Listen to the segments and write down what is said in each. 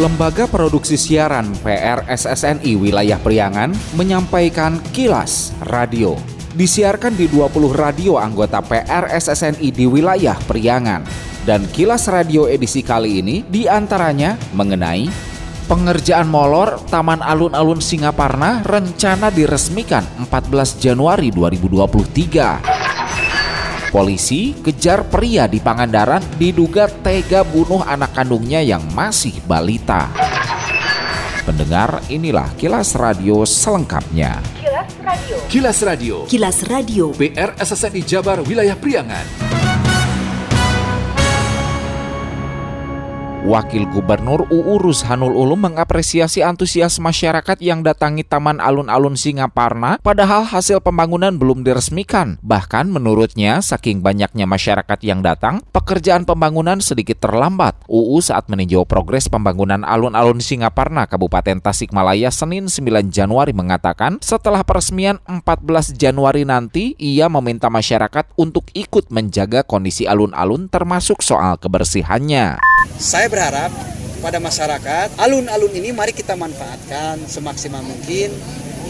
Lembaga Produksi Siaran PRSSNI Wilayah Priangan menyampaikan kilas radio. Disiarkan di 20 radio anggota PRSSNI di wilayah Priangan. Dan kilas radio edisi kali ini di antaranya mengenai pengerjaan molor Taman Alun-Alun Singaparna rencana diresmikan 14 Januari 2023. Polisi kejar pria di Pangandaran diduga tega bunuh anak kandungnya yang masih balita. Pendengar, inilah kilas radio selengkapnya. Kilas Radio. Kilas Radio. Kilas Radio. PR SSNI Jabar Wilayah Priangan. Wakil Gubernur UU Rushanul Ulum mengapresiasi antusias masyarakat yang datangi Taman Alun-Alun Singaparna padahal hasil pembangunan belum diresmikan. Bahkan menurutnya saking banyaknya masyarakat yang datang, pekerjaan pembangunan sedikit terlambat. UU saat meninjau progres pembangunan alun-alun Singaparna Kabupaten Tasikmalaya Senin 9 Januari mengatakan setelah peresmian 14 Januari nanti ia meminta masyarakat untuk ikut menjaga kondisi alun-alun termasuk soal kebersihannya. Saya berharap pada masyarakat alun-alun ini mari kita manfaatkan semaksimal mungkin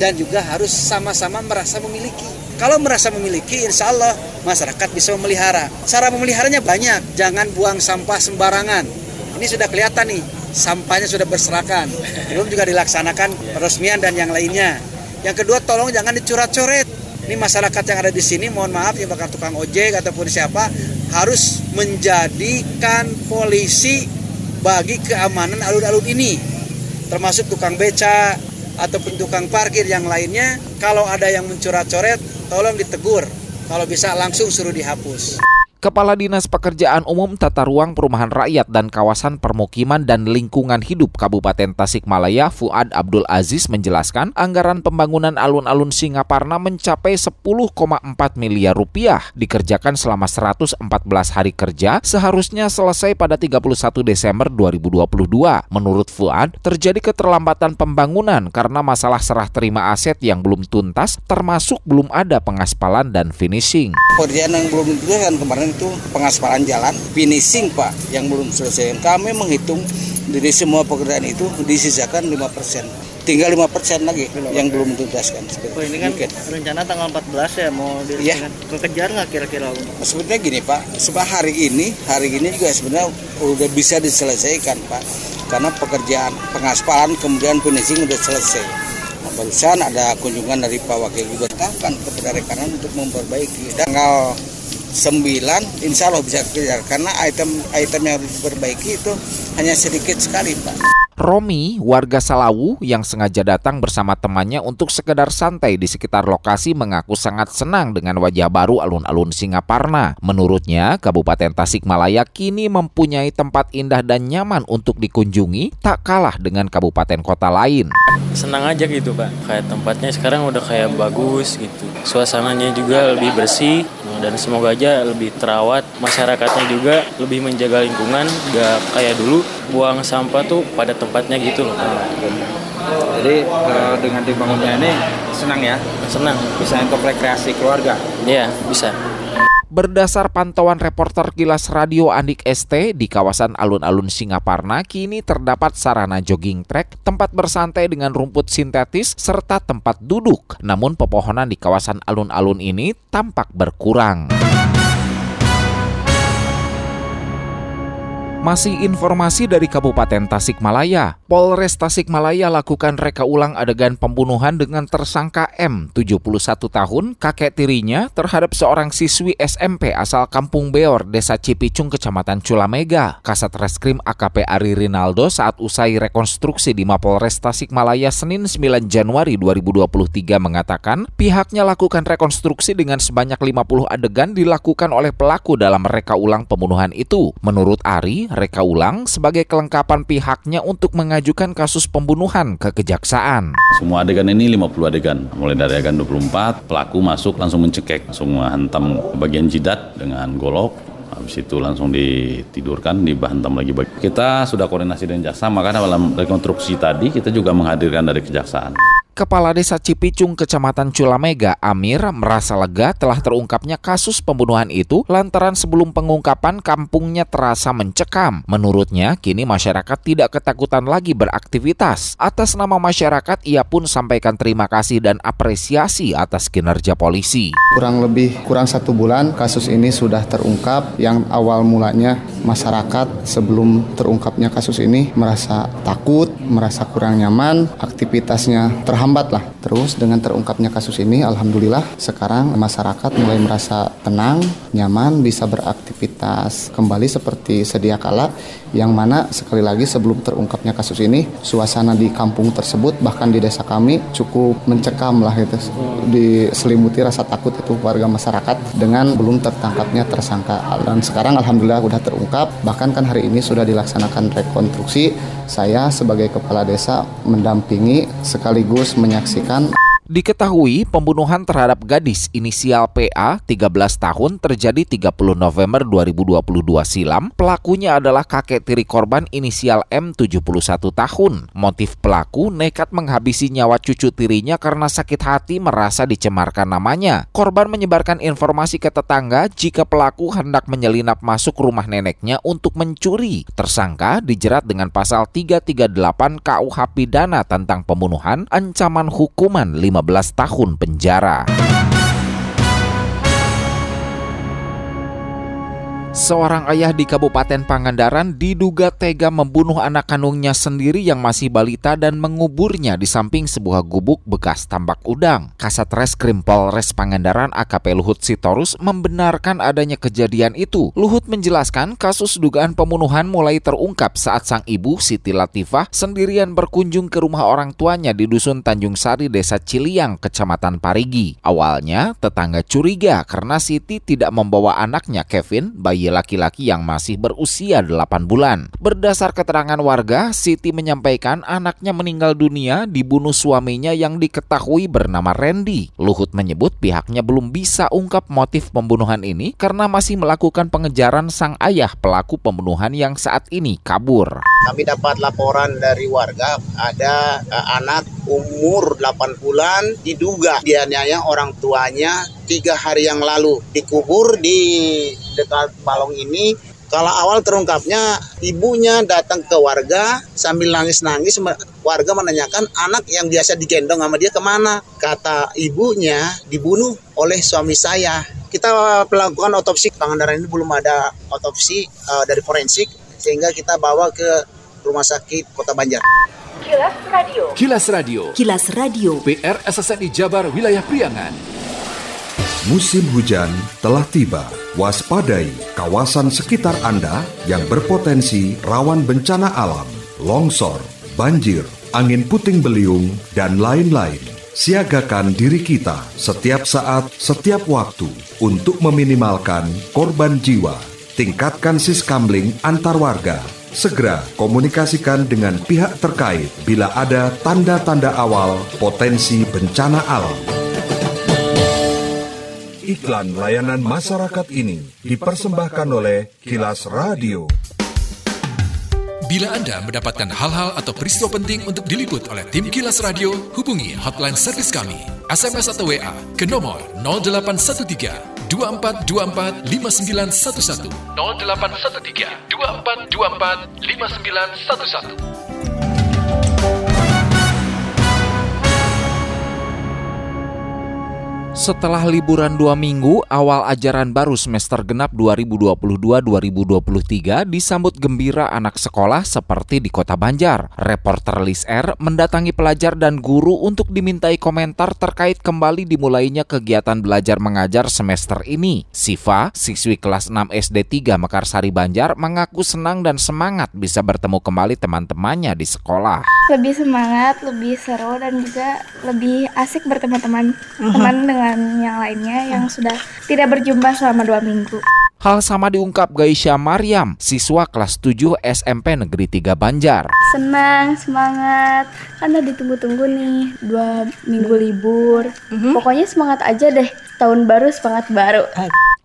dan juga harus sama-sama merasa memiliki. Kalau merasa memiliki, insya Allah masyarakat bisa memelihara. Cara memeliharanya banyak, jangan buang sampah sembarangan. Ini sudah kelihatan nih, sampahnya sudah berserakan. Belum juga dilaksanakan peresmian dan yang lainnya. Yang kedua, tolong jangan dicoret-coret. Ini masyarakat yang ada di sini, mohon maaf ya bakal tukang ojek ataupun siapa harus menjadikan polisi bagi keamanan alun-alun ini termasuk tukang beca ataupun tukang parkir yang lainnya. Kalau ada yang mencoret-coret tolong ditegur. Kalau bisa langsung suruh dihapus Kepala Dinas Pekerjaan Umum Tata Ruang Perumahan Rakyat dan Kawasan Permukiman dan Lingkungan Hidup Kabupaten Tasikmalaya Fuad Abdul Aziz menjelaskan anggaran pembangunan alun-alun Singaparna mencapai 10,4 miliar rupiah dikerjakan selama 114 hari kerja seharusnya selesai pada 31 Desember 2022. Menurut Fuad, terjadi keterlambatan pembangunan karena masalah serah terima aset yang belum tuntas termasuk belum ada pengaspalan dan finishing. pekerjaan yang belum kan kemarin itu pengaspalan jalan finishing pak yang belum selesai kami menghitung dari semua pekerjaan itu disisakan 5% tinggal 5% lagi yang belum dituntaskan Oh ini kan Mungkin. rencana tanggal 14 ya mau Iya. diresmikan. Kekejar nggak kira-kira? Sebenarnya gini Pak, sebab hari ini, hari ini juga sebenarnya udah bisa diselesaikan Pak. Karena pekerjaan pengaspalan kemudian finishing udah selesai. Nah, barusan ada kunjungan dari Pak Wakil Gubernur kan kepada rekanan untuk memperbaiki. Tanggal 9 insya Allah bisa kejar karena item-item yang diperbaiki itu hanya sedikit sekali Pak. Romi, warga Salawu yang sengaja datang bersama temannya untuk sekedar santai di sekitar lokasi mengaku sangat senang dengan wajah baru alun-alun Singaparna. Menurutnya, Kabupaten Tasikmalaya kini mempunyai tempat indah dan nyaman untuk dikunjungi, tak kalah dengan kabupaten kota lain. senang aja gitu pak kayak tempatnya sekarang udah kayak bagus gitu suasananya juga lebih bersih dan semoga aja lebih terawat masyarakatnya juga lebih menjaga lingkungan gak kayak dulu buang sampah tuh pada tempatnya gitu loh. Jadi eh, dengan dibangunnya ini senang ya, senang. Bisa untuk rekreasi keluarga. ya bisa Berdasar pantauan reporter Kilas Radio Andik ST di kawasan alun-alun Singaparna, kini terdapat sarana jogging track, tempat bersantai dengan rumput sintetis, serta tempat duduk. Namun pepohonan di kawasan alun-alun ini tampak berkurang. Masih informasi dari Kabupaten Tasikmalaya. Polres Tasikmalaya lakukan reka ulang adegan pembunuhan dengan tersangka M, 71 tahun, kakek tirinya terhadap seorang siswi SMP asal Kampung Beor, Desa Cipicung, Kecamatan Culamega. Kasat Reskrim AKP Ari Rinaldo saat usai rekonstruksi di Mapolres Tasikmalaya Senin 9 Januari 2023 mengatakan pihaknya lakukan rekonstruksi dengan sebanyak 50 adegan dilakukan oleh pelaku dalam reka ulang pembunuhan itu. Menurut Ari, reka ulang sebagai kelengkapan pihaknya untuk mengajukan kasus pembunuhan ke kejaksaan. Semua adegan ini 50 adegan. Mulai dari adegan 24, pelaku masuk langsung mencekek, langsung menghantam bagian jidat dengan golok. Habis itu langsung ditidurkan, dihantam lagi. Kita sudah koordinasi dengan jaksa, maka dalam rekonstruksi tadi kita juga menghadirkan dari kejaksaan. Kepala Desa Cipicung, Kecamatan Culamega, Amir, merasa lega telah terungkapnya kasus pembunuhan itu lantaran sebelum pengungkapan kampungnya terasa mencekam. Menurutnya, kini masyarakat tidak ketakutan lagi beraktivitas. Atas nama masyarakat, ia pun sampaikan terima kasih dan apresiasi atas kinerja polisi. Kurang lebih kurang satu bulan kasus ini sudah terungkap yang awal mulanya masyarakat sebelum terungkapnya kasus ini merasa takut, merasa kurang nyaman, aktivitasnya terhambat lah. Terus dengan terungkapnya kasus ini, alhamdulillah sekarang masyarakat mulai merasa tenang, nyaman, bisa beraktivitas kembali seperti sedia kala. Yang mana sekali lagi sebelum terungkapnya kasus ini, suasana di kampung tersebut bahkan di desa kami cukup mencekam lah itu, diselimuti rasa takut itu warga masyarakat dengan belum tertangkapnya tersangka. Dan sekarang alhamdulillah sudah terungkap, bahkan kan hari ini sudah dilaksanakan rekonstruksi. Saya sebagai kepala desa mendampingi sekaligus menyaksikan Diketahui pembunuhan terhadap gadis inisial PA 13 tahun terjadi 30 November 2022 silam. Pelakunya adalah kakek tiri korban inisial M 71 tahun. Motif pelaku nekat menghabisi nyawa cucu tirinya karena sakit hati merasa dicemarkan namanya. Korban menyebarkan informasi ke tetangga jika pelaku hendak menyelinap masuk rumah neneknya untuk mencuri. Tersangka dijerat dengan pasal 338 KUH pidana tentang pembunuhan, ancaman hukuman 5 15 tahun penjara. Seorang ayah di Kabupaten Pangandaran diduga tega membunuh anak kandungnya sendiri yang masih balita dan menguburnya di samping sebuah gubuk bekas tambak udang. Kasat Reskrim Polres Pangandaran AKP Luhut Sitorus membenarkan adanya kejadian itu. Luhut menjelaskan kasus dugaan pembunuhan mulai terungkap saat sang ibu Siti Latifah sendirian berkunjung ke rumah orang tuanya di Dusun Tanjung Sari, Desa Ciliang, Kecamatan Parigi. Awalnya tetangga curiga karena Siti tidak membawa anaknya Kevin, bayi bayi laki-laki yang masih berusia 8 bulan. Berdasar keterangan warga, Siti menyampaikan anaknya meninggal dunia dibunuh suaminya yang diketahui bernama Randy. Luhut menyebut pihaknya belum bisa ungkap motif pembunuhan ini karena masih melakukan pengejaran sang ayah pelaku pembunuhan yang saat ini kabur. Kami dapat laporan dari warga ada uh, anak umur 8 bulan diduga dianiaya orang tuanya tiga hari yang lalu. Dikubur di dekat balong ini. Kalau awal terungkapnya ibunya datang ke warga sambil nangis-nangis warga menanyakan anak yang biasa digendong sama dia ke mana? Kata ibunya dibunuh oleh suami saya. Kita melakukan otopsi. Pangandaran ini belum ada otopsi uh, dari forensik sehingga kita bawa ke rumah sakit Kota Banjar. Kilas Radio. Kilas Radio. Kilas Radio. PR SSNI Jabar Wilayah Priangan. Musim hujan telah tiba. Waspadai kawasan sekitar Anda yang berpotensi rawan bencana alam, longsor, banjir, angin puting beliung, dan lain-lain. Siagakan diri kita setiap saat, setiap waktu untuk meminimalkan korban jiwa. Tingkatkan siskamling antar warga. Segera komunikasikan dengan pihak terkait bila ada tanda-tanda awal potensi bencana alam. Iklan layanan masyarakat ini dipersembahkan oleh Kilas Radio. Bila Anda mendapatkan hal-hal atau peristiwa penting untuk diliput oleh tim Kilas Radio, hubungi hotline servis kami, SMS atau WA ke nomor 0813 2424 5911 0813 2424 5911 Setelah liburan dua minggu, awal ajaran baru semester genap 2022-2023 disambut gembira anak sekolah seperti di kota Banjar. Reporter Lis R mendatangi pelajar dan guru untuk dimintai komentar terkait kembali dimulainya kegiatan belajar mengajar semester ini. Siva, siswi kelas 6 SD 3 Mekarsari Banjar, mengaku senang dan semangat bisa bertemu kembali teman-temannya di sekolah. Lebih semangat, lebih seru, dan juga lebih asik bertemu teman teman dengan dan yang lainnya yang sudah tidak berjumpa selama dua minggu. Hal sama diungkap Gaisha Mariam, siswa kelas 7 SMP Negeri 3 Banjar. Senang, semangat, karena ditunggu-tunggu nih dua minggu libur. Mm -hmm. Pokoknya semangat aja deh, tahun baru semangat baru.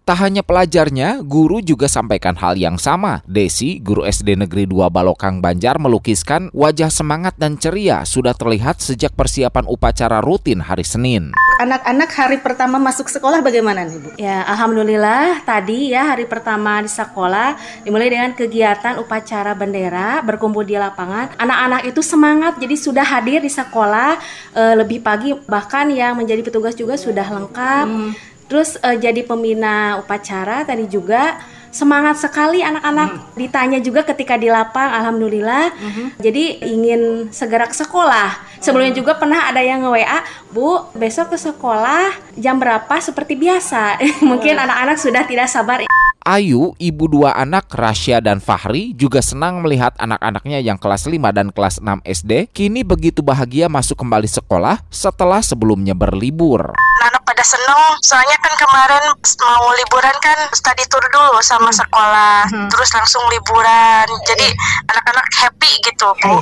Tak hanya pelajarnya, guru juga sampaikan hal yang sama. Desi, guru SD Negeri 2 Balokang Banjar melukiskan wajah semangat dan ceria sudah terlihat sejak persiapan upacara rutin hari Senin. Anak-anak hari pertama masuk sekolah bagaimana nih Bu? Ya, alhamdulillah tadi ya hari pertama di sekolah dimulai dengan kegiatan upacara bendera, berkumpul di lapangan. Anak-anak itu semangat jadi sudah hadir di sekolah e, lebih pagi bahkan yang menjadi petugas juga sudah lengkap. Hmm Terus uh, jadi pembina upacara tadi juga semangat sekali anak-anak. Hmm. Ditanya juga ketika di lapang, alhamdulillah. Hmm. Jadi ingin segera ke sekolah. Sebelumnya hmm. juga pernah ada yang nge-WA, "Bu, besok ke sekolah jam berapa?" seperti biasa. Mungkin anak-anak sudah tidak sabar. Ayu, ibu dua anak Rasya dan Fahri juga senang melihat anak-anaknya yang kelas 5 dan kelas 6 SD kini begitu bahagia masuk kembali sekolah setelah sebelumnya berlibur. Anak pada seneng, soalnya kan kemarin mau liburan kan study tour dulu sama hmm. sekolah, hmm. terus langsung liburan. Jadi anak-anak happy gitu, Bu.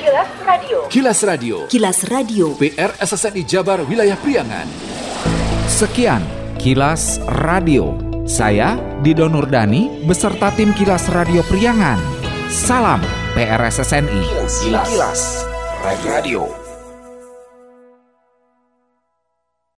Kilas Radio. Kilas Radio. Kilas Radio. PR SSNI Jabar Wilayah Priangan. Sekian Kilas Radio. Saya Dido Nurdani beserta tim Kilas Radio Priangan. Salam PRSSNI. Kilas, Kilas. Radio.